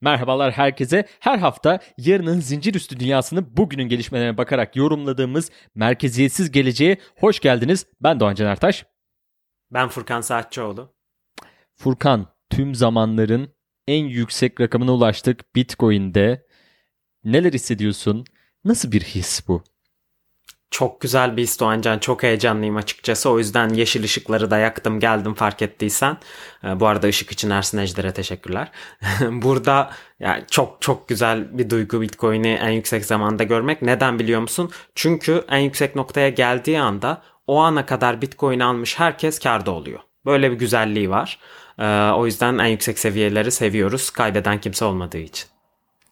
Merhabalar herkese. Her hafta yarının zincir üstü dünyasını bugünün gelişmelerine bakarak yorumladığımız merkeziyetsiz geleceğe hoş geldiniz. Ben Doğan Can Ertaş. Ben Furkan Saatçıoğlu. Furkan, tüm zamanların en yüksek rakamına ulaştık Bitcoin'de. Neler hissediyorsun? Nasıl bir his bu? Çok güzel bir Doğancan. Çok heyecanlıyım açıkçası. O yüzden yeşil ışıkları da yaktım geldim fark ettiysen. Ee, bu arada ışık için Ersin Ejder'e teşekkürler. Burada yani çok çok güzel bir duygu Bitcoin'i en yüksek zamanda görmek. Neden biliyor musun? Çünkü en yüksek noktaya geldiği anda o ana kadar Bitcoin almış herkes karda oluyor. Böyle bir güzelliği var. Ee, o yüzden en yüksek seviyeleri seviyoruz. Kaybeden kimse olmadığı için.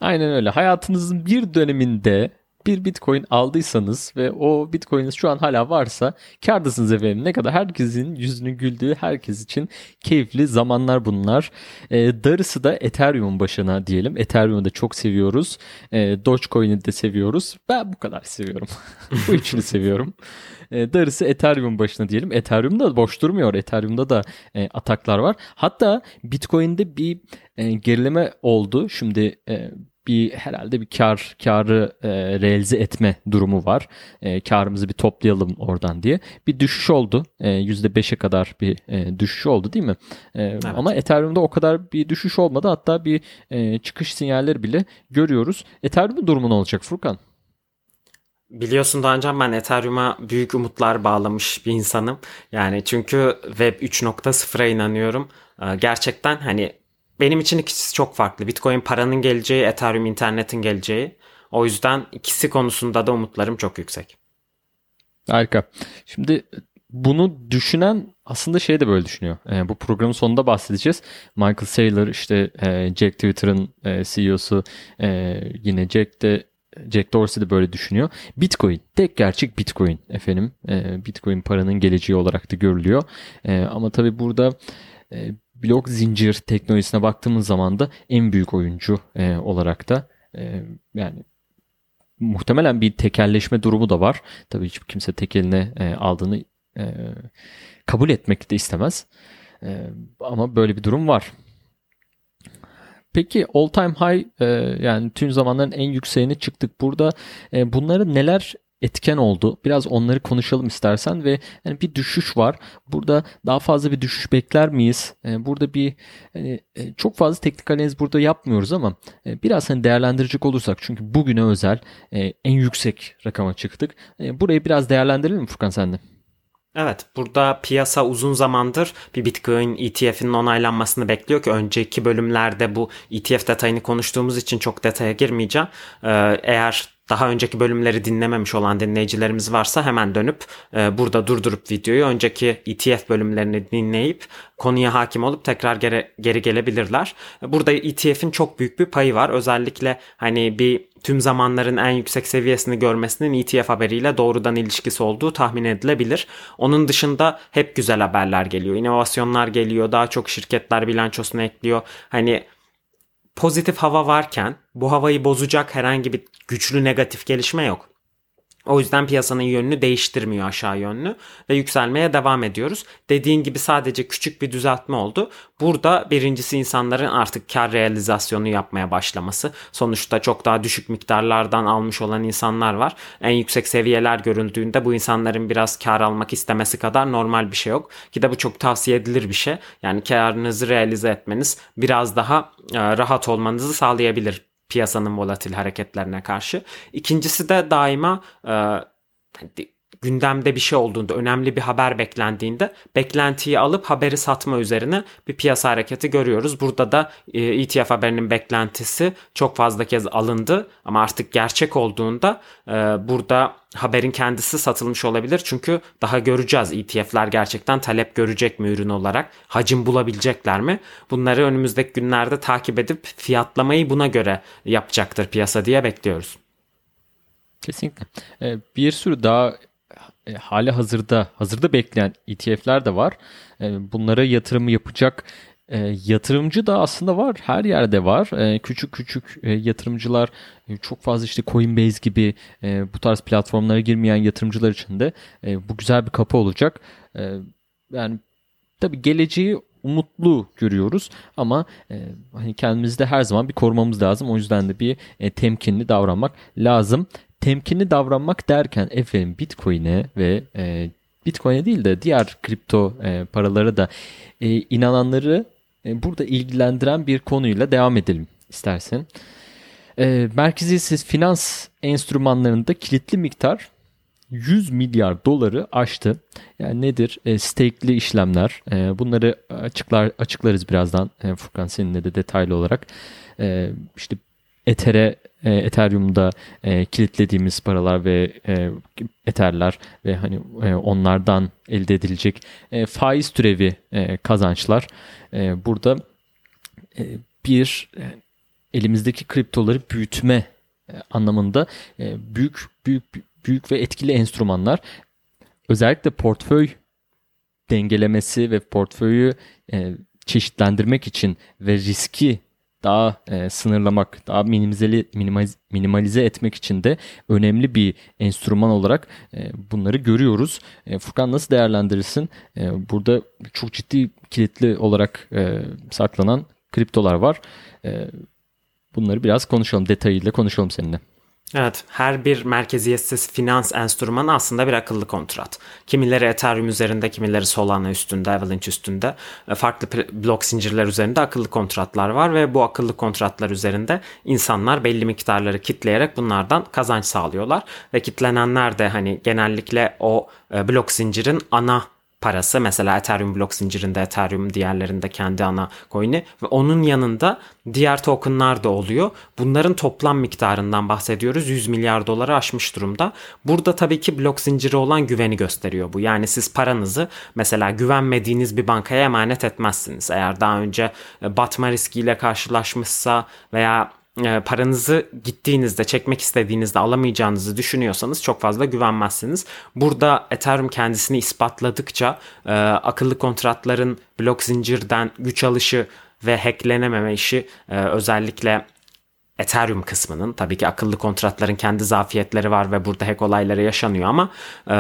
Aynen öyle. Hayatınızın bir döneminde bir bitcoin aldıysanız ve o bitcoininiz şu an hala varsa kardasınız efendim. Ne kadar herkesin yüzünü güldüğü herkes için keyifli zamanlar bunlar. E, darısı da Ethereum başına diyelim. Ethereum'u da çok seviyoruz. E, Dogecoin'i de seviyoruz. Ben bu kadar seviyorum. bu üçünü seviyorum. E, darısı Ethereum başına diyelim. Ethereum'da boş durmuyor. Ethereum'da da e, ataklar var. Hatta Bitcoin'de bir e, gerileme oldu. Şimdi e, bir herhalde bir kar karı e, realize etme durumu var. E, karımızı bir toplayalım oradan diye. Bir düşüş oldu. E, %5'e kadar bir e, düşüş oldu değil mi? E, evet. Ama Ethereum'da o kadar bir düşüş olmadı. Hatta bir e, çıkış sinyalleri bile görüyoruz. Ethereum'un durumu ne olacak Furkan? Biliyorsun daha önce ben Ethereum'a büyük umutlar bağlamış bir insanım. Yani çünkü Web 3.0'a inanıyorum. E, gerçekten hani benim için ikisi çok farklı. Bitcoin paranın geleceği, Ethereum internetin geleceği. O yüzden ikisi konusunda da umutlarım çok yüksek. Harika. Şimdi bunu düşünen aslında şey de böyle düşünüyor. E, bu programın sonunda bahsedeceğiz. Michael Saylor işte e, Jack Twitter'ın e, CEO'su e, yine Jack de Jack Dorsey de böyle düşünüyor. Bitcoin tek gerçek Bitcoin efendim. E, Bitcoin paranın geleceği olarak da görülüyor. E, ama tabii burada e, blok zincir teknolojisine baktığımız zaman da en büyük oyuncu e, olarak da e, yani muhtemelen bir tekelleşme durumu da var. Tabii hiç kimse tek eline e, aldığını e, kabul etmek de istemez. E, ama böyle bir durum var. Peki all time high e, yani tüm zamanların en yükseğine çıktık. Burada e, bunları neler etken oldu. Biraz onları konuşalım istersen ve yani bir düşüş var. Burada daha fazla bir düşüş bekler miyiz? Ee, burada bir hani, e, çok fazla teknik analiz burada yapmıyoruz ama e, biraz hani değerlendirecek olursak çünkü bugüne özel e, en yüksek rakama çıktık. Burayı biraz değerlendirelim mi Furkan sen de? Evet burada piyasa uzun zamandır bir Bitcoin ETF'inin onaylanmasını bekliyor ki önceki bölümlerde bu ETF detayını konuştuğumuz için çok detaya girmeyeceğim. Eğer daha önceki bölümleri dinlememiş olan dinleyicilerimiz varsa hemen dönüp e, burada durdurup videoyu önceki ETF bölümlerini dinleyip konuya hakim olup tekrar geri, geri gelebilirler. Burada ETF'in çok büyük bir payı var. Özellikle hani bir tüm zamanların en yüksek seviyesini görmesinin ETF haberiyle doğrudan ilişkisi olduğu tahmin edilebilir. Onun dışında hep güzel haberler geliyor. İnovasyonlar geliyor. Daha çok şirketler bilançosunu ekliyor. Hani pozitif hava varken bu havayı bozacak herhangi bir güçlü negatif gelişme yok. O yüzden piyasanın yönünü değiştirmiyor aşağı yönlü ve yükselmeye devam ediyoruz. Dediğin gibi sadece küçük bir düzeltme oldu. Burada birincisi insanların artık kar realizasyonu yapmaya başlaması. Sonuçta çok daha düşük miktarlardan almış olan insanlar var. En yüksek seviyeler görüldüğünde bu insanların biraz kar almak istemesi kadar normal bir şey yok. Ki de bu çok tavsiye edilir bir şey. Yani karınızı realize etmeniz biraz daha rahat olmanızı sağlayabilir piyasanın volatil hareketlerine karşı. İkincisi de daima e, gündemde bir şey olduğunda, önemli bir haber beklendiğinde beklentiyi alıp haberi satma üzerine bir piyasa hareketi görüyoruz. Burada da ETF haberinin beklentisi çok fazla kez alındı ama artık gerçek olduğunda e, burada haberin kendisi satılmış olabilir. Çünkü daha göreceğiz ETF'ler gerçekten talep görecek mi ürün olarak, hacim bulabilecekler mi? Bunları önümüzdeki günlerde takip edip fiyatlamayı buna göre yapacaktır piyasa diye bekliyoruz. Kesinlikle. Bir sürü daha e, hali hazırda hazırda bekleyen ETF'ler de var. E, bunlara yatırımı yapacak e, yatırımcı da aslında var. Her yerde var. E, küçük küçük e, yatırımcılar e, çok fazla işte Coinbase gibi e, bu tarz platformlara girmeyen yatırımcılar için de e, bu güzel bir kapı olacak. E, yani tabii geleceği umutlu görüyoruz ama e, hani kendimizde her zaman bir korumamız lazım. O yüzden de bir e, temkinli davranmak lazım temkinli davranmak derken efendim Bitcoin'e ve e, Bitcoin'e değil de diğer kripto e, paralara da e, inananları e, burada ilgilendiren bir konuyla devam edelim istersen. E, merkeziyetsiz finans enstrümanlarında kilitli miktar 100 milyar doları aştı. Yani nedir? E, stake'li işlemler. E, bunları açıklar açıklarız birazdan e, Furkan seninle de detaylı olarak. E, işte Ether'e e, Ethereum'da e, kilitlediğimiz paralar ve e, Ether'ler ve hani e, onlardan elde edilecek e, faiz türevi e, kazançlar. E, burada e, bir e, elimizdeki kriptoları büyütme e, anlamında e, büyük büyük büyük ve etkili enstrümanlar. Özellikle portföy dengelemesi ve portföyü e, çeşitlendirmek için ve riski daha e, sınırlamak, daha minimalize, minimalize, minimalize etmek için de önemli bir enstrüman olarak e, bunları görüyoruz. E, Furkan nasıl değerlendirirsin? E, burada çok ciddi kilitli olarak e, saklanan kriptolar var. E, bunları biraz konuşalım, detayıyla konuşalım seninle. Evet, her bir merkeziyetsiz finans enstrümanı aslında bir akıllı kontrat. Kimileri Ethereum üzerinde, kimileri Solana üstünde, Avalanche üstünde, e, farklı blok zincirler üzerinde akıllı kontratlar var ve bu akıllı kontratlar üzerinde insanlar belli miktarları kitleyerek bunlardan kazanç sağlıyorlar ve kitlenenler de hani genellikle o e, blok zincirin ana parası mesela Ethereum blok zincirinde Ethereum diğerlerinde kendi ana coin'i ve onun yanında diğer tokenlar da oluyor. Bunların toplam miktarından bahsediyoruz. 100 milyar doları aşmış durumda. Burada tabii ki blok zinciri olan güveni gösteriyor bu. Yani siz paranızı mesela güvenmediğiniz bir bankaya emanet etmezsiniz. Eğer daha önce e, batma riskiyle karşılaşmışsa veya paranızı gittiğinizde çekmek istediğinizde alamayacağınızı düşünüyorsanız çok fazla güvenmezsiniz. Burada Ethereum kendisini ispatladıkça e, akıllı kontratların blok zincirden güç alışı ve hacklenememe işi e, özellikle Ethereum kısmının tabii ki akıllı kontratların kendi zafiyetleri var ve burada hack olayları yaşanıyor ama e,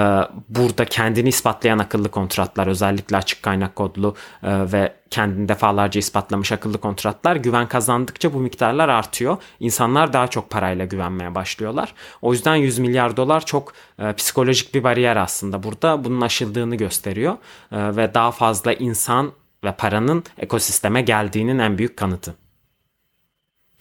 burada kendini ispatlayan akıllı kontratlar özellikle açık kaynak kodlu e, ve kendini defalarca ispatlamış akıllı kontratlar güven kazandıkça bu miktarlar artıyor. İnsanlar daha çok parayla güvenmeye başlıyorlar. O yüzden 100 milyar dolar çok e, psikolojik bir bariyer aslında burada bunun aşıldığını gösteriyor e, ve daha fazla insan ve paranın ekosisteme geldiğinin en büyük kanıtı.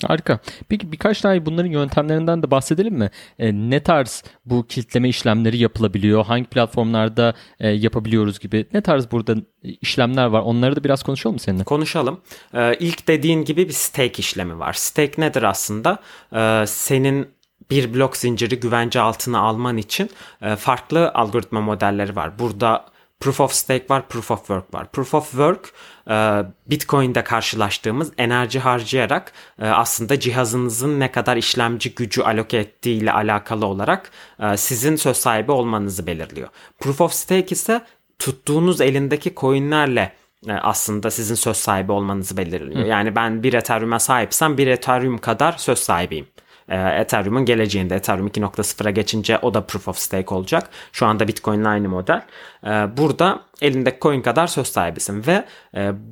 Harika. Peki birkaç tane bunların yöntemlerinden de bahsedelim mi? E, ne tarz bu kilitleme işlemleri yapılabiliyor? Hangi platformlarda e, yapabiliyoruz gibi? Ne tarz burada işlemler var? Onları da biraz konuşalım mı seninle? Konuşalım. E, ilk dediğin gibi bir stake işlemi var. Stake nedir aslında? E, senin bir blok zinciri güvence altına alman için e, farklı algoritma modelleri var. Burada Proof of Stake var, Proof of Work var. Proof of Work e, Bitcoin'de karşılaştığımız enerji harcayarak e, aslında cihazınızın ne kadar işlemci gücü aloke ettiği ile alakalı olarak e, sizin söz sahibi olmanızı belirliyor. Proof of Stake ise tuttuğunuz elindeki coinlerle aslında sizin söz sahibi olmanızı belirliyor. Yani ben bir Ethereum'a sahipsem bir Ethereum kadar söz sahibiyim. Ethereum'un geleceğinde Ethereum 2.0'a geçince o da Proof of Stake olacak. Şu anda Bitcoin'le aynı model. Burada elindeki coin kadar söz sahibisin ve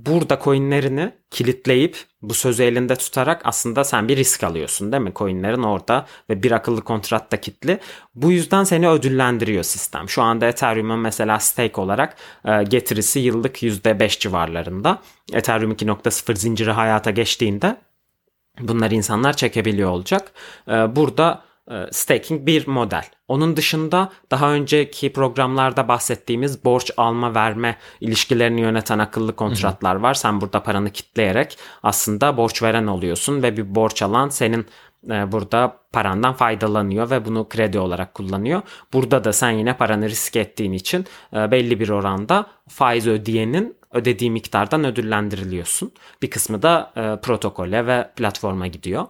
burada coinlerini kilitleyip bu sözü elinde tutarak aslında sen bir risk alıyorsun değil mi? Coinlerin orada ve bir akıllı kontrat da kilitli. Bu yüzden seni ödüllendiriyor sistem. Şu anda Ethereum'un mesela stake olarak getirisi yıllık %5 civarlarında. Ethereum 2.0 zinciri hayata geçtiğinde Bunları insanlar çekebiliyor olacak. Ee, burada e, staking bir model. Onun dışında daha önceki programlarda bahsettiğimiz borç alma verme ilişkilerini yöneten akıllı kontratlar var. Sen burada paranı kitleyerek aslında borç veren oluyorsun ve bir borç alan senin e, burada parandan faydalanıyor ve bunu kredi olarak kullanıyor. Burada da sen yine paranı risk ettiğin için e, belli bir oranda faiz ödeyenin ödediği miktardan ödüllendiriliyorsun. Bir kısmı da e, protokole ve platforma gidiyor.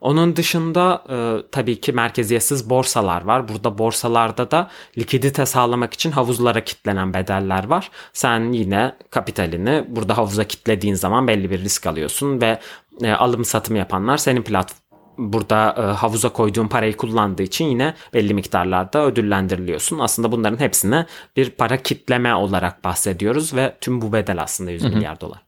Onun dışında e, tabii ki merkeziyetsiz borsalar var. Burada borsalarda da likidite sağlamak için havuzlara kitlenen bedeller var. Sen yine kapitalini burada havuza kitlediğin zaman belli bir risk alıyorsun ve e, alım satım yapanlar senin platform burada e, havuza koyduğun parayı kullandığı için yine belli miktarlarda ödüllendiriliyorsun. Aslında bunların hepsine bir para kitleme olarak bahsediyoruz ve tüm bu bedel aslında 100 milyar dolar.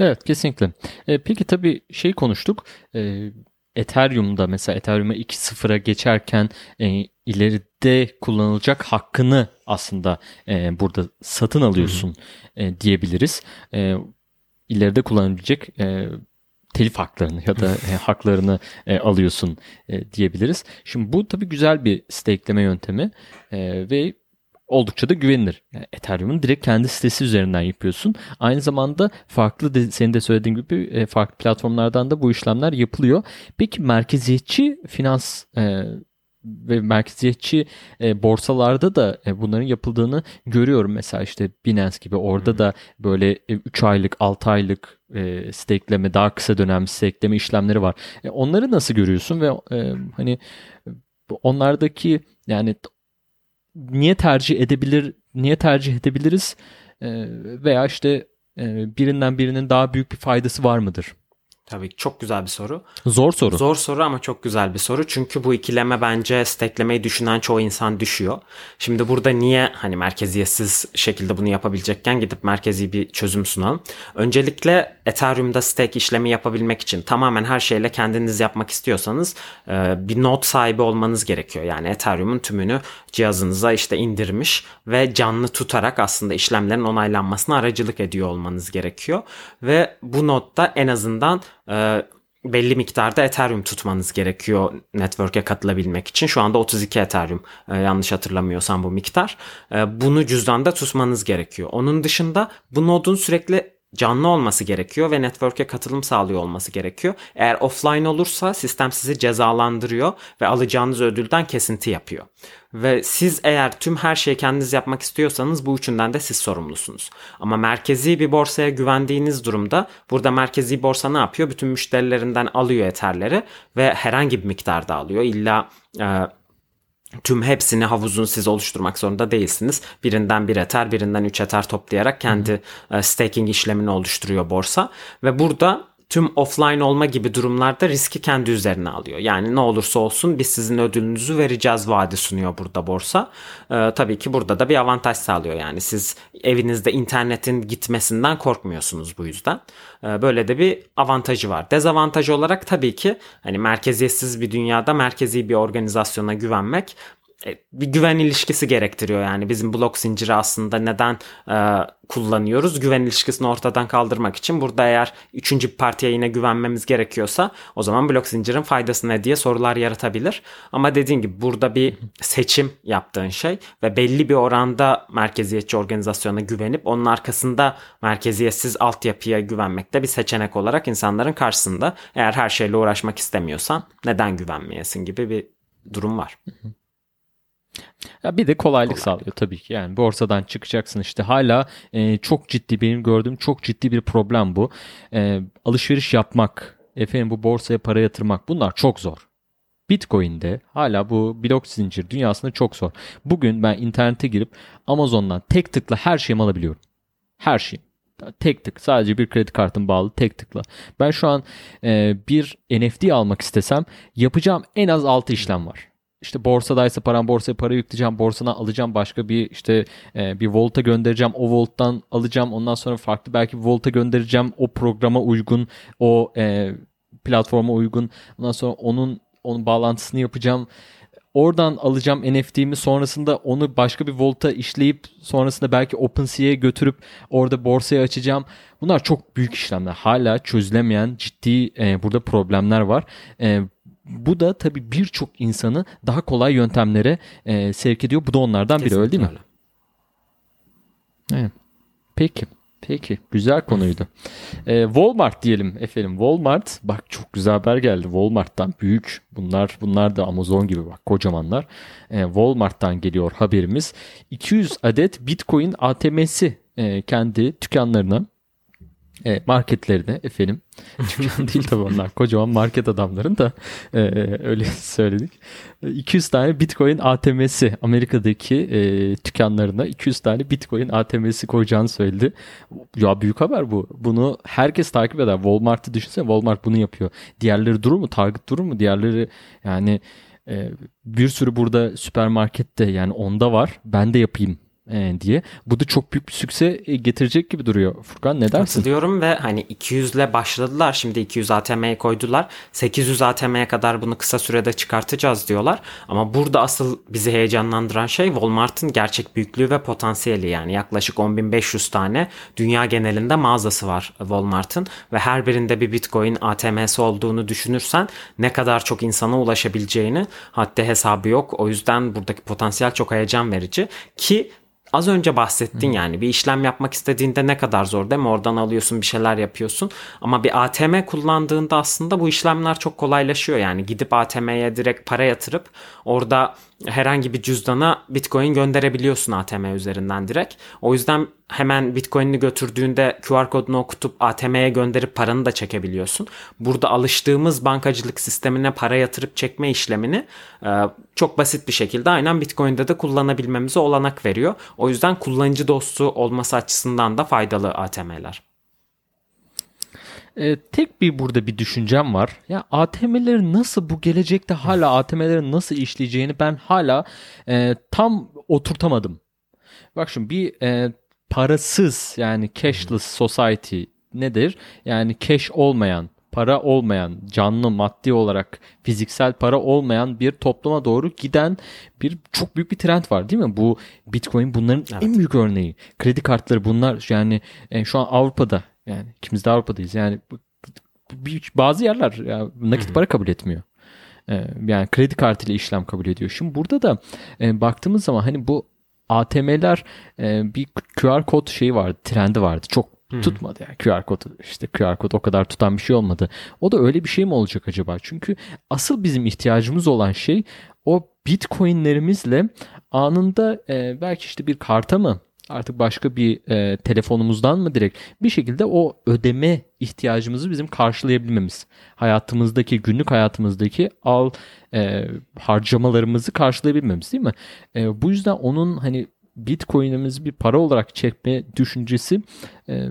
Evet kesinlikle. E, peki tabii şey konuştuk. E, Ethereum'da mesela Ethereum'a 2.0'a geçerken e, ileride kullanılacak hakkını aslında e, burada satın alıyorsun e, diyebiliriz. E, ileride kullanabilecek e, telif haklarını ya da e, haklarını e, alıyorsun e, diyebiliriz. Şimdi bu tabii güzel bir stakeleme yöntemi e, ve oldukça da güvenilir. Yani Ethereum'un direkt kendi sitesi üzerinden yapıyorsun. Aynı zamanda farklı de, senin de söylediğin gibi e, farklı platformlardan da bu işlemler yapılıyor. Peki merkeziyetçi finans e, ve merkeziyetçi e, borsalarda da e, bunların yapıldığını görüyorum. Mesela işte Binance gibi orada da böyle 3 e, aylık 6 aylık e, stakeleme daha kısa dönem stakeleme işlemleri var. E, onları nasıl görüyorsun ve e, hani onlardaki yani niye tercih edebilir niye tercih edebiliriz e, veya işte e, birinden birinin daha büyük bir faydası var mıdır? Tabii çok güzel bir soru. Zor soru. Zor soru ama çok güzel bir soru. Çünkü bu ikileme bence steklemeyi düşünen çoğu insan düşüyor. Şimdi burada niye hani merkeziyetsiz şekilde bunu yapabilecekken gidip merkezi bir çözüm sunalım. Öncelikle Ethereum'da stake işlemi yapabilmek için tamamen her şeyle kendiniz yapmak istiyorsanız e, bir node sahibi olmanız gerekiyor. Yani Ethereum'un tümünü cihazınıza işte indirmiş ve canlı tutarak aslında işlemlerin onaylanmasına aracılık ediyor olmanız gerekiyor. Ve bu nodda en azından e, belli miktarda Ethereum tutmanız gerekiyor network'e katılabilmek için. Şu anda 32 Ethereum e, yanlış hatırlamıyorsam bu miktar. E, bunu cüzdanda tutmanız gerekiyor. Onun dışında bu nodun sürekli canlı olması gerekiyor ve network'e katılım sağlıyor olması gerekiyor. Eğer offline olursa sistem sizi cezalandırıyor ve alacağınız ödülden kesinti yapıyor. Ve siz eğer tüm her şeyi kendiniz yapmak istiyorsanız bu üçünden de siz sorumlusunuz. Ama merkezi bir borsaya güvendiğiniz durumda burada merkezi borsa ne yapıyor? Bütün müşterilerinden alıyor eterleri ve herhangi bir miktarda alıyor. İlla e, tüm hepsini havuzun siz oluşturmak zorunda değilsiniz. Birinden bir eter, birinden üç eter toplayarak kendi Hı-hı. staking işlemini oluşturuyor borsa. Ve burada tüm offline olma gibi durumlarda riski kendi üzerine alıyor. Yani ne olursa olsun biz sizin ödülünüzü vereceğiz vaadi sunuyor burada borsa. Ee, tabii ki burada da bir avantaj sağlıyor. Yani siz evinizde internetin gitmesinden korkmuyorsunuz bu yüzden. Ee, böyle de bir avantajı var. Dezavantajı olarak tabii ki hani merkeziyetsiz bir dünyada merkezi bir organizasyona güvenmek bir güven ilişkisi gerektiriyor yani. Bizim blok zinciri aslında neden e, kullanıyoruz? Güven ilişkisini ortadan kaldırmak için. Burada eğer üçüncü bir partiye yine güvenmemiz gerekiyorsa o zaman blok zincirin faydası ne diye sorular yaratabilir. Ama dediğim gibi burada bir seçim yaptığın şey ve belli bir oranda merkeziyetçi organizasyona güvenip onun arkasında merkeziyetsiz altyapıya güvenmek de bir seçenek olarak insanların karşısında. Eğer her şeyle uğraşmak istemiyorsan neden güvenmeyesin gibi bir durum var. Hı hı. Ya bir de kolaylık Kolay. sağlıyor tabii ki. Yani borsadan çıkacaksın işte hala e, çok ciddi benim gördüğüm çok ciddi bir problem bu. E, alışveriş yapmak, efendim bu borsaya para yatırmak bunlar çok zor. Bitcoin'de hala bu blok zincir dünyasında çok zor. Bugün ben internete girip Amazon'dan tek tıkla her şeyimi alabiliyorum. Her şeyim. Tek tık sadece bir kredi kartım bağlı tek tıkla. Ben şu an e, bir NFT almak istesem yapacağım en az 6 işlem var işte borsadaysa param borsaya para yükleyeceğim borsadan alacağım başka bir işte e, bir volta göndereceğim o volttan alacağım ondan sonra farklı belki volta göndereceğim o programa uygun o e, platforma uygun ondan sonra onun onun bağlantısını yapacağım oradan alacağım NFT'mi sonrasında onu başka bir volta işleyip sonrasında belki OpenSea'ya götürüp orada borsaya açacağım. Bunlar çok büyük işlemler. Hala çözülemeyen ciddi e, burada problemler var. E, bu da tabii birçok insanı daha kolay yöntemlere e, sevk ediyor. Bu da onlardan biri Kesinlikle öyle değil mi? öyle. Evet. Peki. Peki. Güzel konuydu. Ee, Walmart diyelim efendim. Walmart bak çok güzel haber geldi. Walmart'tan büyük. Bunlar bunlar da Amazon gibi bak kocamanlar. Ee, Walmart'tan geliyor haberimiz. 200 adet Bitcoin ATM'si e, kendi dükkanlarına e, marketlerine efendim. Dükkan değil tabii onlar. Kocaman market adamların da e, öyle söyledik. E, 200 tane Bitcoin ATM'si Amerika'daki e, dükkanlarına 200 tane Bitcoin ATM'si koyacağını söyledi. Ya büyük haber bu. Bunu herkes takip eder. Walmart'ı düşünsene Walmart bunu yapıyor. Diğerleri durur mu? Target durur mu? Diğerleri yani e, bir sürü burada süpermarkette yani onda var. Ben de yapayım e, diye. Bu da çok büyük bir sükse e, getirecek gibi duruyor. Furkan ne dersin? Katılıyorum ve hani 200 ile başladılar. Şimdi 200 ATM'ye koydular. 800 ATM'ye kadar bunu kısa sürede çıkartacağız diyorlar. Ama burada asıl bizi heyecanlandıran şey Walmart'ın gerçek büyüklüğü ve potansiyeli yani yaklaşık 10.500 tane dünya genelinde mağazası var Walmart'ın ve her birinde bir Bitcoin ATM'si olduğunu düşünürsen ne kadar çok insana ulaşabileceğini haddi hesabı yok. O yüzden buradaki potansiyel çok heyecan verici ki Az önce bahsettin yani bir işlem yapmak istediğinde ne kadar zor değil mi? Oradan alıyorsun bir şeyler yapıyorsun. Ama bir ATM kullandığında aslında bu işlemler çok kolaylaşıyor. Yani gidip ATM'ye direkt para yatırıp orada herhangi bir cüzdana Bitcoin gönderebiliyorsun ATM üzerinden direkt. O yüzden hemen Bitcoin'ini götürdüğünde QR kodunu okutup ATM'ye gönderip paranı da çekebiliyorsun. Burada alıştığımız bankacılık sistemine para yatırıp çekme işlemini e, çok basit bir şekilde aynen Bitcoin'de de kullanabilmemize olanak veriyor. O yüzden kullanıcı dostu olması açısından da faydalı ATM'ler. Ee, tek bir burada bir düşüncem var. Ya ATM'leri nasıl bu gelecekte hala ATM'lerin nasıl işleyeceğini ben hala e, tam oturtamadım. Bak şimdi bir e, parasız yani cashless society nedir? Yani cash olmayan, para olmayan, canlı maddi olarak fiziksel para olmayan bir topluma doğru giden bir çok büyük bir trend var değil mi? Bu Bitcoin bunların Evet. en büyük örneği. Kredi kartları bunlar yani e, şu an Avrupa'da yani ikimiz de Avrupa'dayız. Yani bazı yerler ya, nakit para kabul etmiyor. Ee, yani kredi kartıyla işlem kabul ediyor. Şimdi burada da e, baktığımız zaman hani bu ATM'ler e, bir QR kod şeyi vardı, trendi vardı. Çok tutmadı yani QR kod işte QR kod o kadar tutan bir şey olmadı. O da öyle bir şey mi olacak acaba? Çünkü asıl bizim ihtiyacımız olan şey o Bitcoin'lerimizle anında e, belki işte bir karta mı artık başka bir e, telefonumuzdan mı direkt bir şekilde o ödeme ihtiyacımızı bizim karşılayabilmemiz. Hayatımızdaki günlük hayatımızdaki al e, harcamalarımızı karşılayabilmemiz değil mi? E, bu yüzden onun hani Bitcoin'imizi bir para olarak çekme düşüncesi e,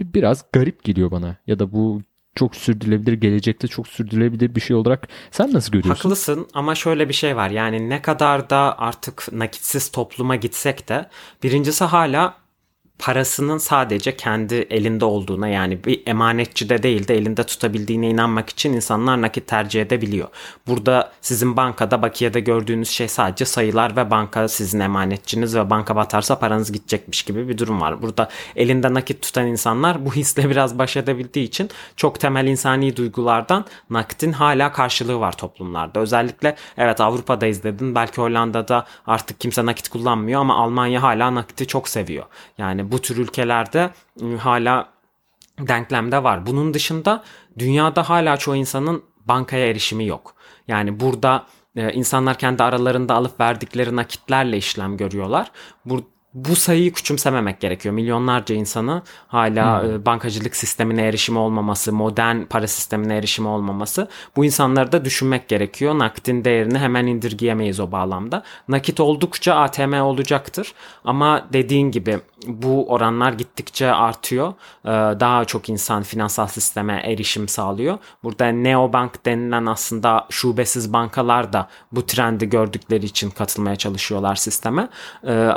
bi- biraz garip geliyor bana. Ya da bu çok sürdürülebilir, gelecekte çok sürdürülebilir bir şey olarak sen nasıl görüyorsun? Haklısın ama şöyle bir şey var. Yani ne kadar da artık nakitsiz topluma gitsek de birincisi hala parasının sadece kendi elinde olduğuna yani bir emanetçide değil de elinde tutabildiğine inanmak için insanlar nakit tercih edebiliyor. Burada sizin bankada bakiyede gördüğünüz şey sadece sayılar ve banka sizin emanetçiniz ve banka batarsa paranız gidecekmiş gibi bir durum var. Burada elinde nakit tutan insanlar bu hisle biraz baş edebildiği için çok temel insani duygulardan nakitin hala karşılığı var toplumlarda. Özellikle evet Avrupa'dayız dedin belki Hollanda'da artık kimse nakit kullanmıyor ama Almanya hala nakiti çok seviyor. Yani bu tür ülkelerde ıı, hala denklemde var. Bunun dışında dünyada hala çoğu insanın bankaya erişimi yok. Yani burada e, insanlar kendi aralarında alıp verdikleri nakitlerle işlem görüyorlar. Bu, bu sayıyı küçümsememek gerekiyor. Milyonlarca insanı hala e, bankacılık sistemine erişimi olmaması, modern para sistemine erişimi olmaması. Bu insanları da düşünmek gerekiyor. Nakitin değerini hemen indirgeyemeyiz o bağlamda. Nakit oldukça ATM olacaktır. Ama dediğin gibi bu oranlar gittikçe artıyor. Ee, Daha çok insan finansal sisteme erişim sağlıyor. Burada neobank denilen aslında şubesiz bankalar da bu trendi gördükleri için katılmaya çalışıyorlar sisteme. Ee,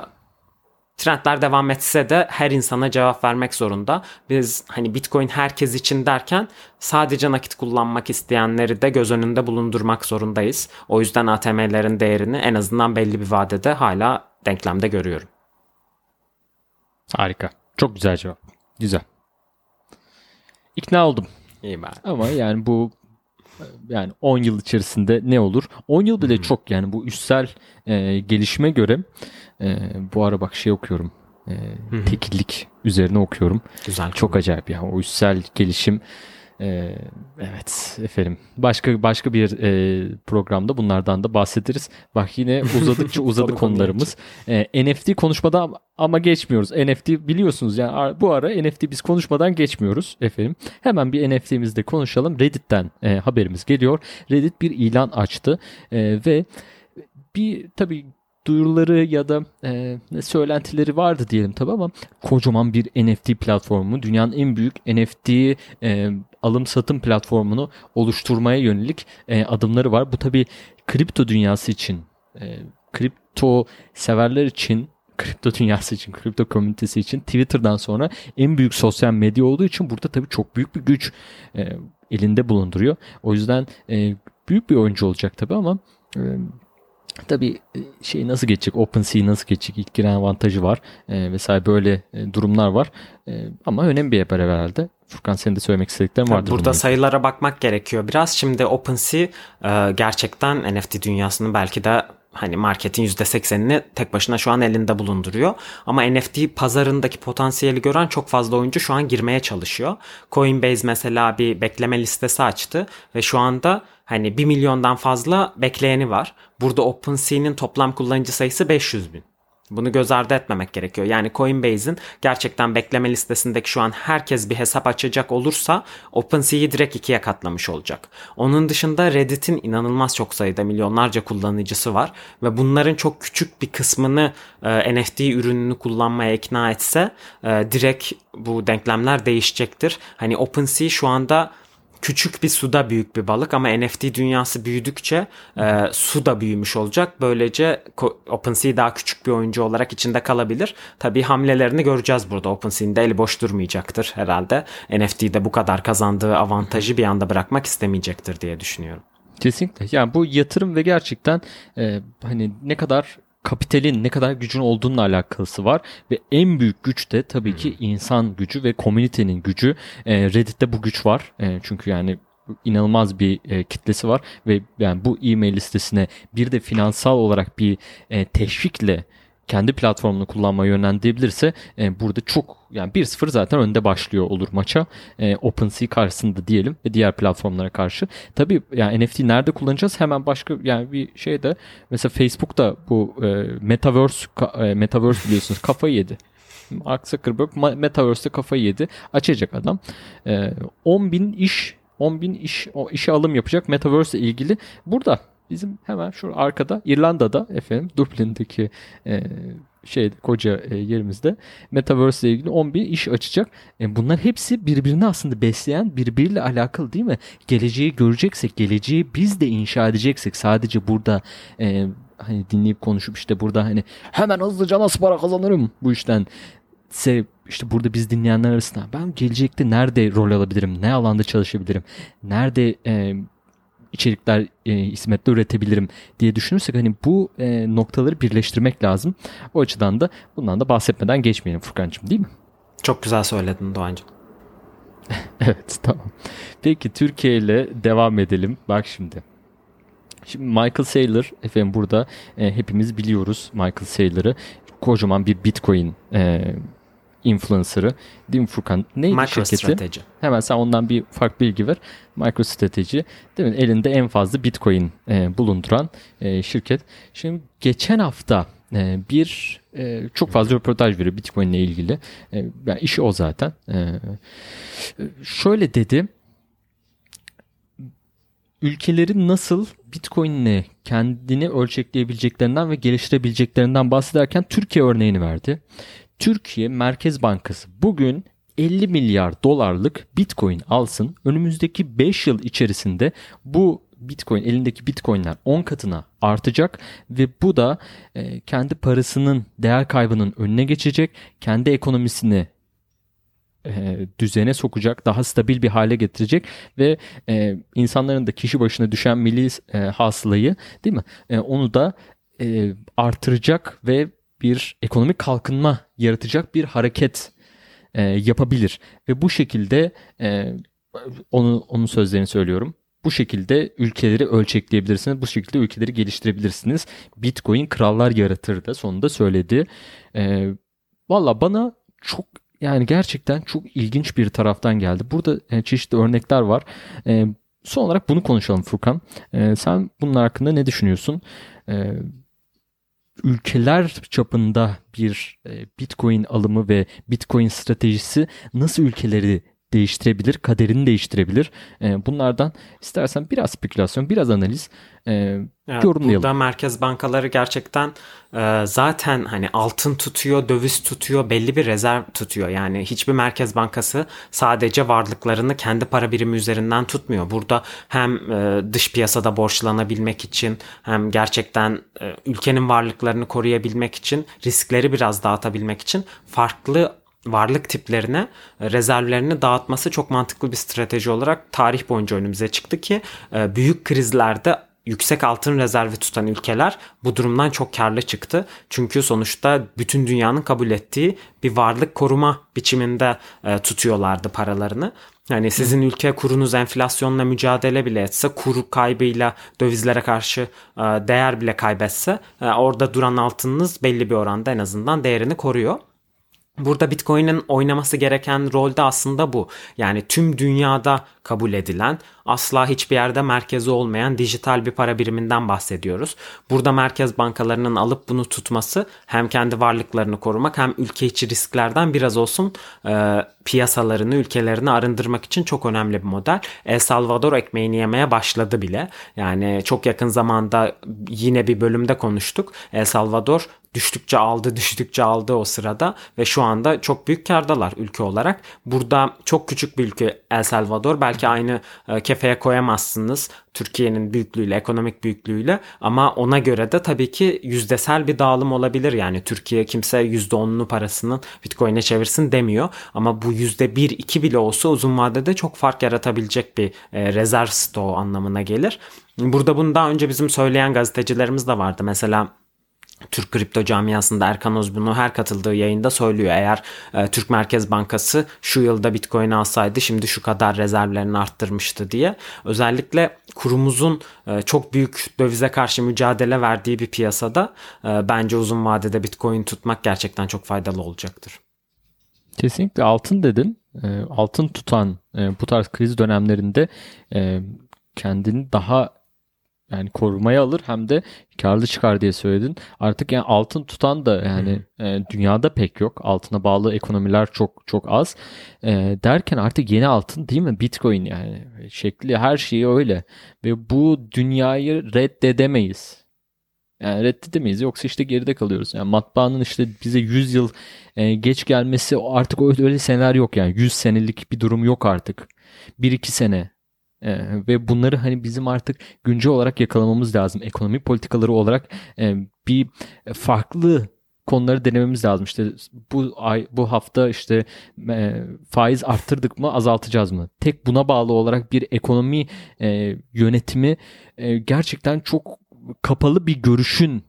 trendler devam etse de her insana cevap vermek zorunda. Biz hani Bitcoin herkes için derken sadece nakit kullanmak isteyenleri de göz önünde bulundurmak zorundayız. O yüzden ATM'lerin değerini en azından belli bir vadede hala denklemde görüyorum. Harika. Çok güzel cevap. Güzel. İkna oldum. İyi ben. Ama yani bu yani 10 yıl içerisinde ne olur? 10 yıl bile çok yani bu üstsel e, gelişime göre e, bu ara bak şey okuyorum. E, tekillik üzerine okuyorum. Güzel. Çok acayip ya. O üstsel gelişim ee, evet efendim. Başka başka bir e, programda bunlardan da bahsederiz. Bak yine uzadıkça uzadı konularımız. Ee, NFT konuşmadan ama geçmiyoruz. NFT biliyorsunuz yani bu ara NFT biz konuşmadan geçmiyoruz efendim. Hemen bir NFT'mizde konuşalım. Reddit'ten e, haberimiz geliyor. Reddit bir ilan açtı e, ve bir tabii duyuruları ya da e, söylentileri vardı diyelim tabi ama kocaman bir NFT platformu dünyanın en büyük NFT e, alım satım platformunu oluşturmaya yönelik e, adımları var. Bu tabi kripto dünyası için e, kripto severler için kripto dünyası için, kripto komünitesi için Twitter'dan sonra en büyük sosyal medya olduğu için burada tabii çok büyük bir güç e, elinde bulunduruyor. O yüzden e, büyük bir oyuncu olacak tabii ama e, Tabii e, şey nasıl geçecek, OpenSea nasıl geçecek, ilk giren avantajı var e, vesaire böyle e, durumlar var. E, ama önemli bir haber herhalde. Furkan senin de söylemek istediklerin vardır. Burada bunların. sayılara bakmak gerekiyor biraz. Şimdi OpenSea e, gerçekten NFT dünyasının belki de hani marketin %80'ini tek başına şu an elinde bulunduruyor. Ama NFT pazarındaki potansiyeli gören çok fazla oyuncu şu an girmeye çalışıyor. Coinbase mesela bir bekleme listesi açtı ve şu anda hani 1 milyondan fazla bekleyeni var. Burada OpenSea'nin toplam kullanıcı sayısı 500 bin. Bunu göz ardı etmemek gerekiyor. Yani Coinbase'in gerçekten bekleme listesindeki şu an herkes bir hesap açacak olursa OpenSea'yi direkt ikiye katlamış olacak. Onun dışında Reddit'in inanılmaz çok sayıda milyonlarca kullanıcısı var ve bunların çok küçük bir kısmını e, NFT ürününü kullanmaya ikna etse e, direkt bu denklemler değişecektir. Hani OpenSea şu anda küçük bir suda büyük bir balık ama NFT dünyası büyüdükçe e, su da büyümüş olacak. Böylece OpenSea daha küçük bir oyuncu olarak içinde kalabilir. Tabii hamlelerini göreceğiz burada. OpenSea'nin de eli boş durmayacaktır herhalde. NFT'de bu kadar kazandığı avantajı bir anda bırakmak istemeyecektir diye düşünüyorum. Kesinlikle. Yani bu yatırım ve gerçekten e, hani ne kadar kapitalin ne kadar gücün olduğunla alakası var ve en büyük güç de tabii ki insan gücü ve komünitenin gücü. E, Reddit'te bu güç var. E, çünkü yani inanılmaz bir e, kitlesi var ve yani bu e-mail listesine bir de finansal olarak bir e, teşvikle kendi platformunu kullanmaya yönlendirebilirse e, burada çok yani 1-0 zaten önde başlıyor olur maça. E, OpenSea karşısında diyelim ve diğer platformlara karşı. Tabii yani NFT nerede kullanacağız? Hemen başka yani bir şey de mesela Facebook da bu e, Metaverse e, Metaverse biliyorsunuz kafayı yedi. Mark Zuckerberg Metaverse'de kafayı yedi. Açacak adam. E, 10 bin iş 10 bin iş o işe alım yapacak Metaverse ile ilgili. Burada bizim hemen şu arkada İrlanda'da efendim Dublin'deki e, şey koca e, yerimizde Metaverse ile ilgili 11 iş açacak. E, bunlar hepsi birbirini aslında besleyen birbiriyle alakalı değil mi? Geleceği göreceksek, geleceği biz de inşa edeceksek sadece burada e, hani dinleyip konuşup işte burada hani hemen hızlıca nasıl para kazanırım bu işten ise işte burada biz dinleyenler arasında ben gelecekte nerede rol alabilirim, ne alanda çalışabilirim, nerede e, içerikler e, hizmetler üretebilirim diye düşünürsek hani bu e, noktaları birleştirmek lazım. O açıdan da bundan da bahsetmeden geçmeyelim Furkan'cığım değil mi? Çok güzel söyledin Doğancığım. evet tamam. Peki Türkiye ile devam edelim. Bak şimdi. Şimdi Michael Saylor efendim burada e, hepimiz biliyoruz Michael Saylor'ı. Kocaman bir Bitcoin e, influencer'ı. Mi Furkan? Neydi şirketi? Hemen sen ondan bir farklı bilgi ver. MicroStrategy değil mi? Elinde en fazla Bitcoin e, bulunduran e, şirket. Şimdi geçen hafta e, bir e, çok fazla röportaj veriyor Bitcoin ile ilgili. E, yani işi o zaten. E, şöyle dedi. Ülkelerin nasıl Bitcoin ile kendini ölçekleyebileceklerinden ve geliştirebileceklerinden bahsederken Türkiye örneğini verdi. Türkiye Merkez Bankası bugün 50 milyar dolarlık Bitcoin alsın. Önümüzdeki 5 yıl içerisinde bu Bitcoin elindeki Bitcoin'ler 10 katına artacak ve bu da e, kendi parasının değer kaybının önüne geçecek. Kendi ekonomisini e, düzene sokacak, daha stabil bir hale getirecek ve e, insanların da kişi başına düşen milli e, hasılayı değil mi? E, onu da e, artıracak ve bir ekonomik kalkınma yaratacak bir hareket e, yapabilir ve bu şekilde e, onu onun sözlerini söylüyorum. bu şekilde ülkeleri ölçekleyebilirsiniz. Bu şekilde ülkeleri geliştirebilirsiniz. Bitcoin krallar yaratır da sonunda söyledi. E, Valla bana çok yani gerçekten çok ilginç bir taraftan geldi. Burada e, çeşitli örnekler var. E, son olarak bunu konuşalım Furkan. E, sen bunun hakkında ne düşünüyorsun? E, ülkeler çapında bir e, Bitcoin alımı ve Bitcoin stratejisi nasıl ülkeleri değiştirebilir, kaderini değiştirebilir. E, bunlardan istersen biraz spekülasyon, biraz analiz e, evet, yorumlayalım. Burada merkez bankaları gerçekten e, zaten hani altın tutuyor, döviz tutuyor, belli bir rezerv tutuyor. Yani hiçbir merkez bankası sadece varlıklarını kendi para birimi üzerinden tutmuyor. Burada hem e, dış piyasada borçlanabilmek için hem gerçekten e, ülkenin varlıklarını koruyabilmek için riskleri biraz dağıtabilmek için farklı varlık tiplerine e, rezervlerini dağıtması çok mantıklı bir strateji olarak tarih boyunca önümüze çıktı ki e, büyük krizlerde yüksek altın rezervi tutan ülkeler bu durumdan çok karlı çıktı. Çünkü sonuçta bütün dünyanın kabul ettiği bir varlık koruma biçiminde e, tutuyorlardı paralarını. Yani sizin ülke kurunuz enflasyonla mücadele bile etse, kur kaybıyla dövizlere karşı değer bile kaybetse orada duran altınınız belli bir oranda en azından değerini koruyor. Burada Bitcoin'in oynaması gereken rolde aslında bu. Yani tüm dünyada kabul edilen, asla hiçbir yerde merkezi olmayan dijital bir para biriminden bahsediyoruz. Burada merkez bankalarının alıp bunu tutması hem kendi varlıklarını korumak hem ülke içi risklerden biraz olsun e, piyasalarını, ülkelerini arındırmak için çok önemli bir model. El Salvador ekmeğini yemeye başladı bile. Yani çok yakın zamanda yine bir bölümde konuştuk. El Salvador düştükçe aldı düştükçe aldı o sırada ve şu anda çok büyük kardalar ülke olarak. Burada çok küçük bir ülke El Salvador belki aynı e, kefeye koyamazsınız Türkiye'nin büyüklüğüyle ekonomik büyüklüğüyle ama ona göre de tabii ki yüzdesel bir dağılım olabilir. Yani Türkiye kimse %10'unu parasının Bitcoin'e çevirsin demiyor ama bu %1-2 bile olsa uzun vadede çok fark yaratabilecek bir e, rezerv stoğu anlamına gelir. Burada bunu daha önce bizim söyleyen gazetecilerimiz de vardı. Mesela Türk kripto camiasında Erkan Özbunu her katıldığı yayında söylüyor. Eğer e, Türk Merkez Bankası şu yılda Bitcoin alsaydı şimdi şu kadar rezervlerini arttırmıştı diye. Özellikle kurumuzun e, çok büyük dövize karşı mücadele verdiği bir piyasada e, bence uzun vadede Bitcoin tutmak gerçekten çok faydalı olacaktır. Kesinlikle altın dedin. E, altın tutan e, bu tarz kriz dönemlerinde e, kendini daha yani korumaya alır hem de karlı çıkar diye söyledin. Artık yani altın tutan da yani e, dünyada pek yok. Altına bağlı ekonomiler çok çok az. E, derken artık yeni altın değil mi? Bitcoin yani şekli her şeyi öyle. Ve bu dünyayı reddedemeyiz. Yani reddedemeyiz yoksa işte geride kalıyoruz. Yani matbaanın işte bize 100 yıl e, geç gelmesi artık öyle, öyle seneler yok yani. 100 senelik bir durum yok artık. 1-2 sene ee, ve bunları hani bizim artık güncel olarak yakalamamız lazım. Ekonomi politikaları olarak e, bir farklı konuları denememiz lazım. İşte bu ay bu hafta işte e, faiz arttırdık mı azaltacağız mı? Tek buna bağlı olarak bir ekonomi e, yönetimi e, gerçekten çok kapalı bir görüşün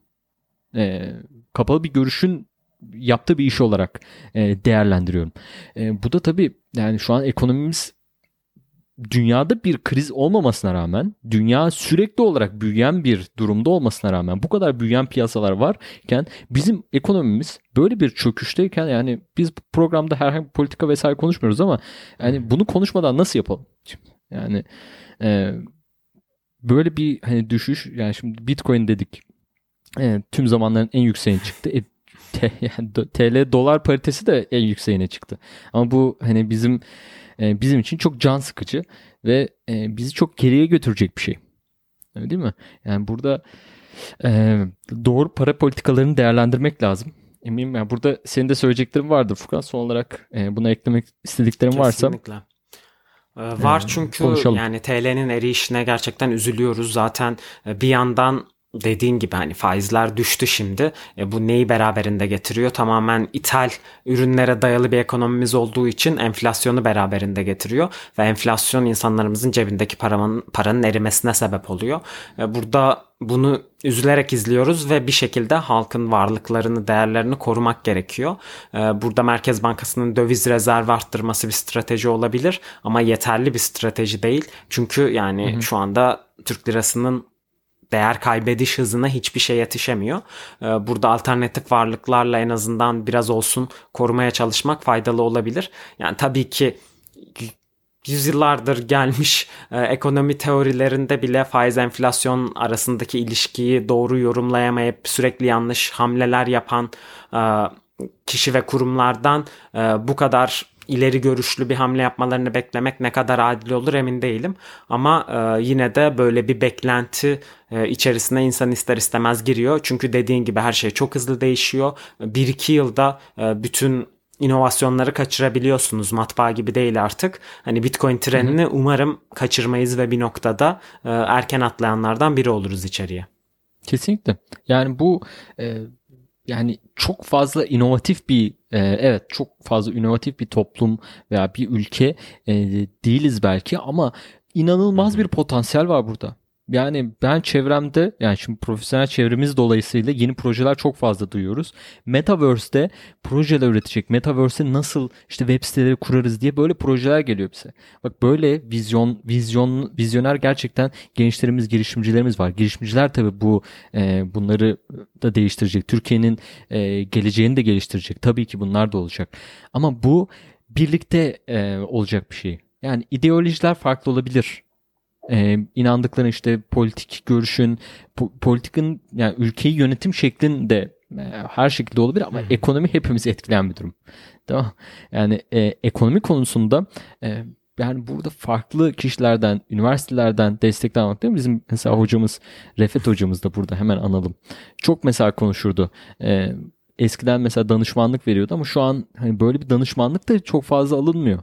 e, kapalı bir görüşün yaptığı bir iş olarak e, değerlendiriyorum. E, bu da tabii yani şu an ekonomimiz dünyada bir kriz olmamasına rağmen dünya sürekli olarak büyüyen bir durumda olmasına rağmen bu kadar büyüyen piyasalar varken bizim ekonomimiz böyle bir çöküşteyken yani biz programda herhangi bir politika vesaire konuşmuyoruz ama yani bunu konuşmadan nasıl yapalım? Yani e, böyle bir hani düşüş yani şimdi Bitcoin dedik e, tüm zamanların en yükseğine çıktı. E, T, yani TL dolar paritesi de en yükseğine çıktı. Ama bu hani bizim e, bizim için çok can sıkıcı ve e, bizi çok geriye götürecek bir şey. Öyle değil mi? Yani burada e, doğru para politikalarını değerlendirmek lazım. Eminim yani burada senin de söyleyeceklerin vardır Furkan. Son olarak e, buna eklemek istediklerin Kesinlikle. varsa. Var çünkü konuşalım. yani TL'nin erişine gerçekten üzülüyoruz. Zaten bir yandan dediğin gibi hani faizler düştü şimdi. E, bu neyi beraberinde getiriyor? Tamamen ithal ürünlere dayalı bir ekonomimiz olduğu için enflasyonu beraberinde getiriyor ve enflasyon insanlarımızın cebindeki paranın paranın erimesine sebep oluyor. E, burada bunu üzülerek izliyoruz ve bir şekilde halkın varlıklarını, değerlerini korumak gerekiyor. E, burada Merkez Bankası'nın döviz rezervi arttırması bir strateji olabilir ama yeterli bir strateji değil. Çünkü yani hı hı. şu anda Türk lirasının değer kaybediş hızına hiçbir şey yetişemiyor. Ee, burada alternatif varlıklarla en azından biraz olsun korumaya çalışmak faydalı olabilir. Yani tabii ki yüzyıllardır gelmiş e, ekonomi teorilerinde bile faiz enflasyon arasındaki ilişkiyi doğru yorumlayamayıp sürekli yanlış hamleler yapan e, kişi ve kurumlardan e, bu kadar ileri görüşlü bir hamle yapmalarını beklemek ne kadar adil olur emin değilim. Ama e, yine de böyle bir beklenti e, içerisine insan ister istemez giriyor. Çünkü dediğin gibi her şey çok hızlı değişiyor. 1-2 yılda e, bütün inovasyonları kaçırabiliyorsunuz. Matbaa gibi değil artık. Hani Bitcoin trenini hı hı. umarım kaçırmayız ve bir noktada e, erken atlayanlardan biri oluruz içeriye. Kesinlikle. Yani bu e, yani çok fazla inovatif bir e, evet çok fazla inovatif bir toplum veya bir ülke e, değiliz belki ama inanılmaz bir potansiyel var burada. Yani ben çevremde yani şimdi profesyonel çevremiz dolayısıyla yeni projeler çok fazla duyuyoruz. Metaverse'de projeler üretecek. Metaverse'e nasıl işte web siteleri kurarız diye böyle projeler geliyor bize. Bak böyle vizyon vizyon vizyoner gerçekten gençlerimiz, girişimcilerimiz var. Girişimciler tabii bu e, bunları da değiştirecek. Türkiye'nin e, geleceğini de geliştirecek. Tabii ki bunlar da olacak. Ama bu birlikte e, olacak bir şey. Yani ideolojiler farklı olabilir e, inandıkları işte politik görüşün, po- politikin yani ülkeyi yönetim şeklinde e, her şekilde olabilir ama Hı-hı. ekonomi hepimizi etkileyen bir durum. Tamam Yani e, ekonomi konusunda e, yani burada farklı kişilerden, üniversitelerden destekler almak değil mi? Bizim mesela hocamız, Refet hocamız da burada hemen analım. Çok mesela konuşurdu. Ee, eskiden mesela danışmanlık veriyordu ama şu an hani böyle bir danışmanlık da çok fazla alınmıyor.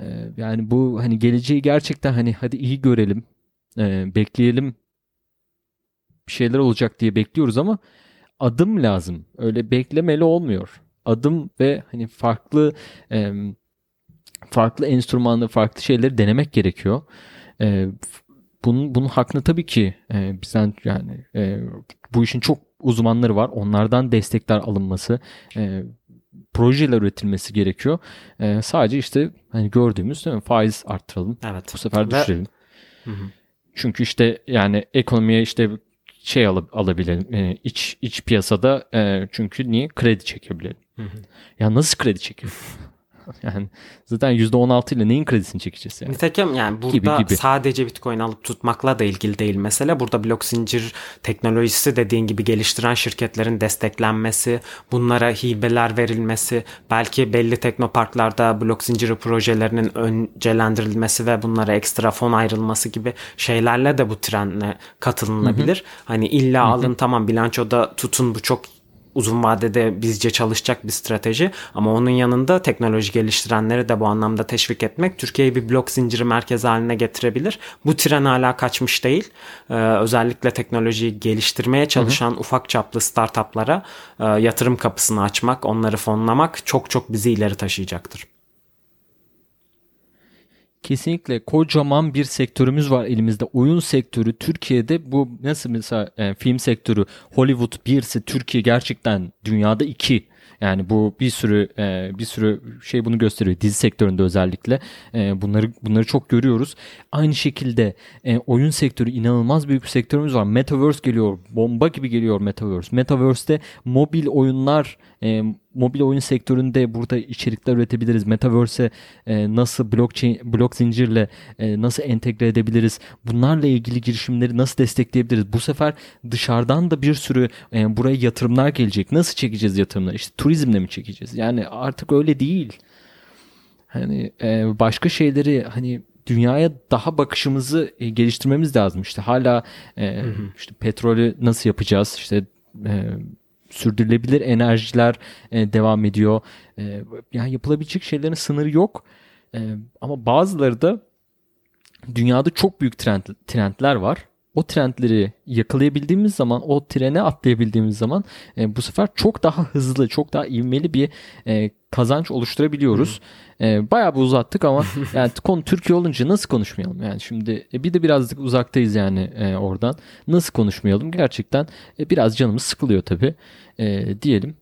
Ee, yani bu hani geleceği gerçekten hani hadi iyi görelim, e, bekleyelim bir şeyler olacak diye bekliyoruz ama adım lazım. Öyle beklemeli olmuyor. Adım ve hani farklı e, farklı enstrümanlı farklı şeyleri denemek gerekiyor. E, bunun bunun hakkında tabii ki e, bizden yani e, bu işin çok uzmanları var. Onlardan destekler alınması, e, projeler üretilmesi gerekiyor. E, sadece işte hani gördüğümüz değil mi? faiz arttıralım. Evet. Bu sefer düşürelim. Hı hı. Çünkü işte yani ekonomiye işte şey al alabilelim. E, iç iç piyasada e, çünkü niye kredi çekebilelim. Hı hı. Ya nasıl kredi çekiyor? Yani zaten %16 ile neyin kredisini çekeceğiz yani? Nitekim yani burada gibi, gibi. sadece Bitcoin alıp tutmakla da ilgili değil mesele. Burada blok zincir teknolojisi dediğin gibi geliştiren şirketlerin desteklenmesi, bunlara hibeler verilmesi, belki belli teknoparklarda blok zinciri projelerinin öncelendirilmesi ve bunlara ekstra fon ayrılması gibi şeylerle de bu trenle katılınabilir. Hı hı. Hani illa hı hı. alın tamam bilançoda tutun bu çok uzun vadede bizce çalışacak bir strateji ama onun yanında teknoloji geliştirenleri de bu anlamda teşvik etmek Türkiye'yi bir blok zinciri merkez haline getirebilir. Bu tren hala kaçmış değil. Ee, özellikle teknolojiyi geliştirmeye çalışan hı hı. ufak çaplı startuplara e, yatırım kapısını açmak, onları fonlamak çok çok bizi ileri taşıyacaktır. Kesinlikle kocaman bir sektörümüz var elimizde. Oyun sektörü Türkiye'de bu nasıl mesela e, film sektörü Hollywood birisi Türkiye gerçekten dünyada iki yani bu bir sürü e, bir sürü şey bunu gösteriyor dizi sektöründe özellikle e, bunları bunları çok görüyoruz. Aynı şekilde oyun sektörü inanılmaz büyük bir sektörümüz var. Metaverse geliyor, bomba gibi geliyor Metaverse. Metaverse'te mobil oyunlar mobil oyun sektöründe burada içerikler üretebiliriz. Metaverse'e e, nasıl blockchain, blok zincirle e, nasıl entegre edebiliriz? Bunlarla ilgili girişimleri nasıl destekleyebiliriz? Bu sefer dışarıdan da bir sürü e, buraya yatırımlar gelecek. Nasıl çekeceğiz yatırımları? İşte turizmle mi çekeceğiz? Yani artık öyle değil. Hani e, başka şeyleri hani dünyaya daha bakışımızı e, geliştirmemiz lazım. İşte hala e, hı hı. işte petrolü nasıl yapacağız? İşte e, sürdürülebilir enerjiler e, devam ediyor. E, yani yapılabilecek şeylerin sınırı yok. E, ama bazıları da dünyada çok büyük trend, trendler var. o trendleri yakalayabildiğimiz zaman, o trene atlayabildiğimiz zaman e, bu sefer çok daha hızlı, çok daha ivmeli bir e, kazanç oluşturabiliyoruz. E, bayağı bir uzattık ama yani konu Türkiye olunca nasıl konuşmayalım? Yani şimdi e, bir de birazcık uzaktayız yani e, oradan. Nasıl konuşmayalım? Gerçekten e, biraz canımız sıkılıyor tabii e, diyelim.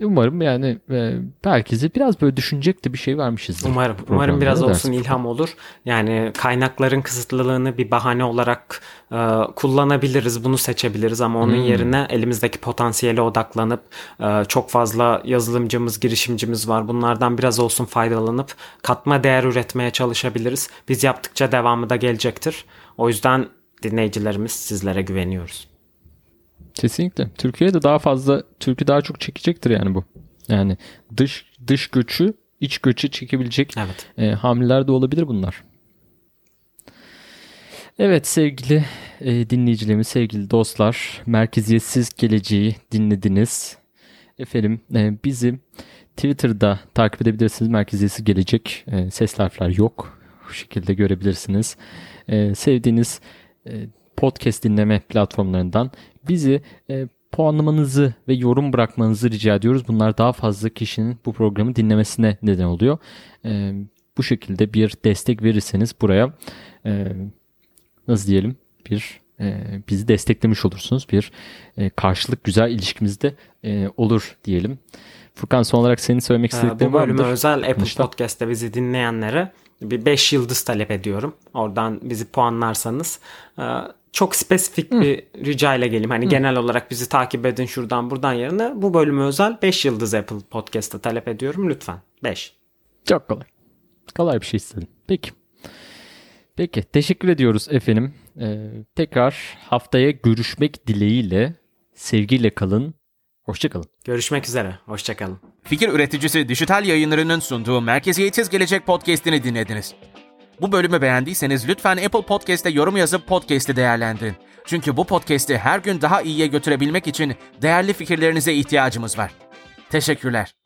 Umarım yani e, herkese biraz böyle düşünecek de bir şey vermişiz. Umarım. Umarım biraz olsun ilham olur. Yani kaynakların kısıtlılığını bir bahane olarak e, kullanabiliriz. Bunu seçebiliriz ama onun hmm. yerine elimizdeki potansiyele odaklanıp e, çok fazla yazılımcımız, girişimcimiz var. Bunlardan biraz olsun faydalanıp katma değer üretmeye çalışabiliriz. Biz yaptıkça devamı da gelecektir. O yüzden dinleyicilerimiz sizlere güveniyoruz. Kesinlikle. Türkiye'de daha fazla, Türkiye daha çok çekecektir yani bu. Yani dış dış göçü, iç göçü çekebilecek evet. e, hamleler de olabilir bunlar. Evet sevgili e, dinleyicilerimiz, sevgili dostlar, merkeziyetsiz geleceği dinlediniz. Efendim e, bizi Twitter'da takip edebilirsiniz. Merkeziyetsiz gelecek e, ses harfler yok. Bu şekilde görebilirsiniz. E, sevdiğiniz e, podcast dinleme platformlarından bizi e, puanlamanızı ve yorum bırakmanızı rica ediyoruz. Bunlar daha fazla kişinin bu programı dinlemesine neden oluyor. E, bu şekilde bir destek verirseniz buraya e, nasıl diyelim bir e, bizi desteklemiş olursunuz. Bir e, karşılık güzel ilişkimiz de e, olur diyelim. Furkan son olarak senin söylemek istediklerin var mıdır? Bu bölüme özel Apple Konuşta. Podcast'te bizi dinleyenlere bir 5 yıldız talep ediyorum. Oradan bizi puanlarsanız çok spesifik Hı. bir rica ile geleyim. Hani Hı. genel olarak bizi takip edin şuradan buradan yerine bu bölümü özel 5 yıldız Apple Podcast'ta talep ediyorum lütfen. 5. Çok kolay. Kolay bir şey istedim. Peki. Peki teşekkür ediyoruz efendim. Ee, tekrar haftaya görüşmek dileğiyle sevgiyle kalın. Hoşçakalın. Görüşmek üzere. Hoşçakalın. Fikir üreticisi Dijital Yayınları'nın sunduğu Merkeziyetsiz Gelecek Podcast'ini dinlediniz. Bu bölümü beğendiyseniz lütfen Apple Podcast'te yorum yazıp podcast'i değerlendirin. Çünkü bu podcast'i her gün daha iyiye götürebilmek için değerli fikirlerinize ihtiyacımız var. Teşekkürler.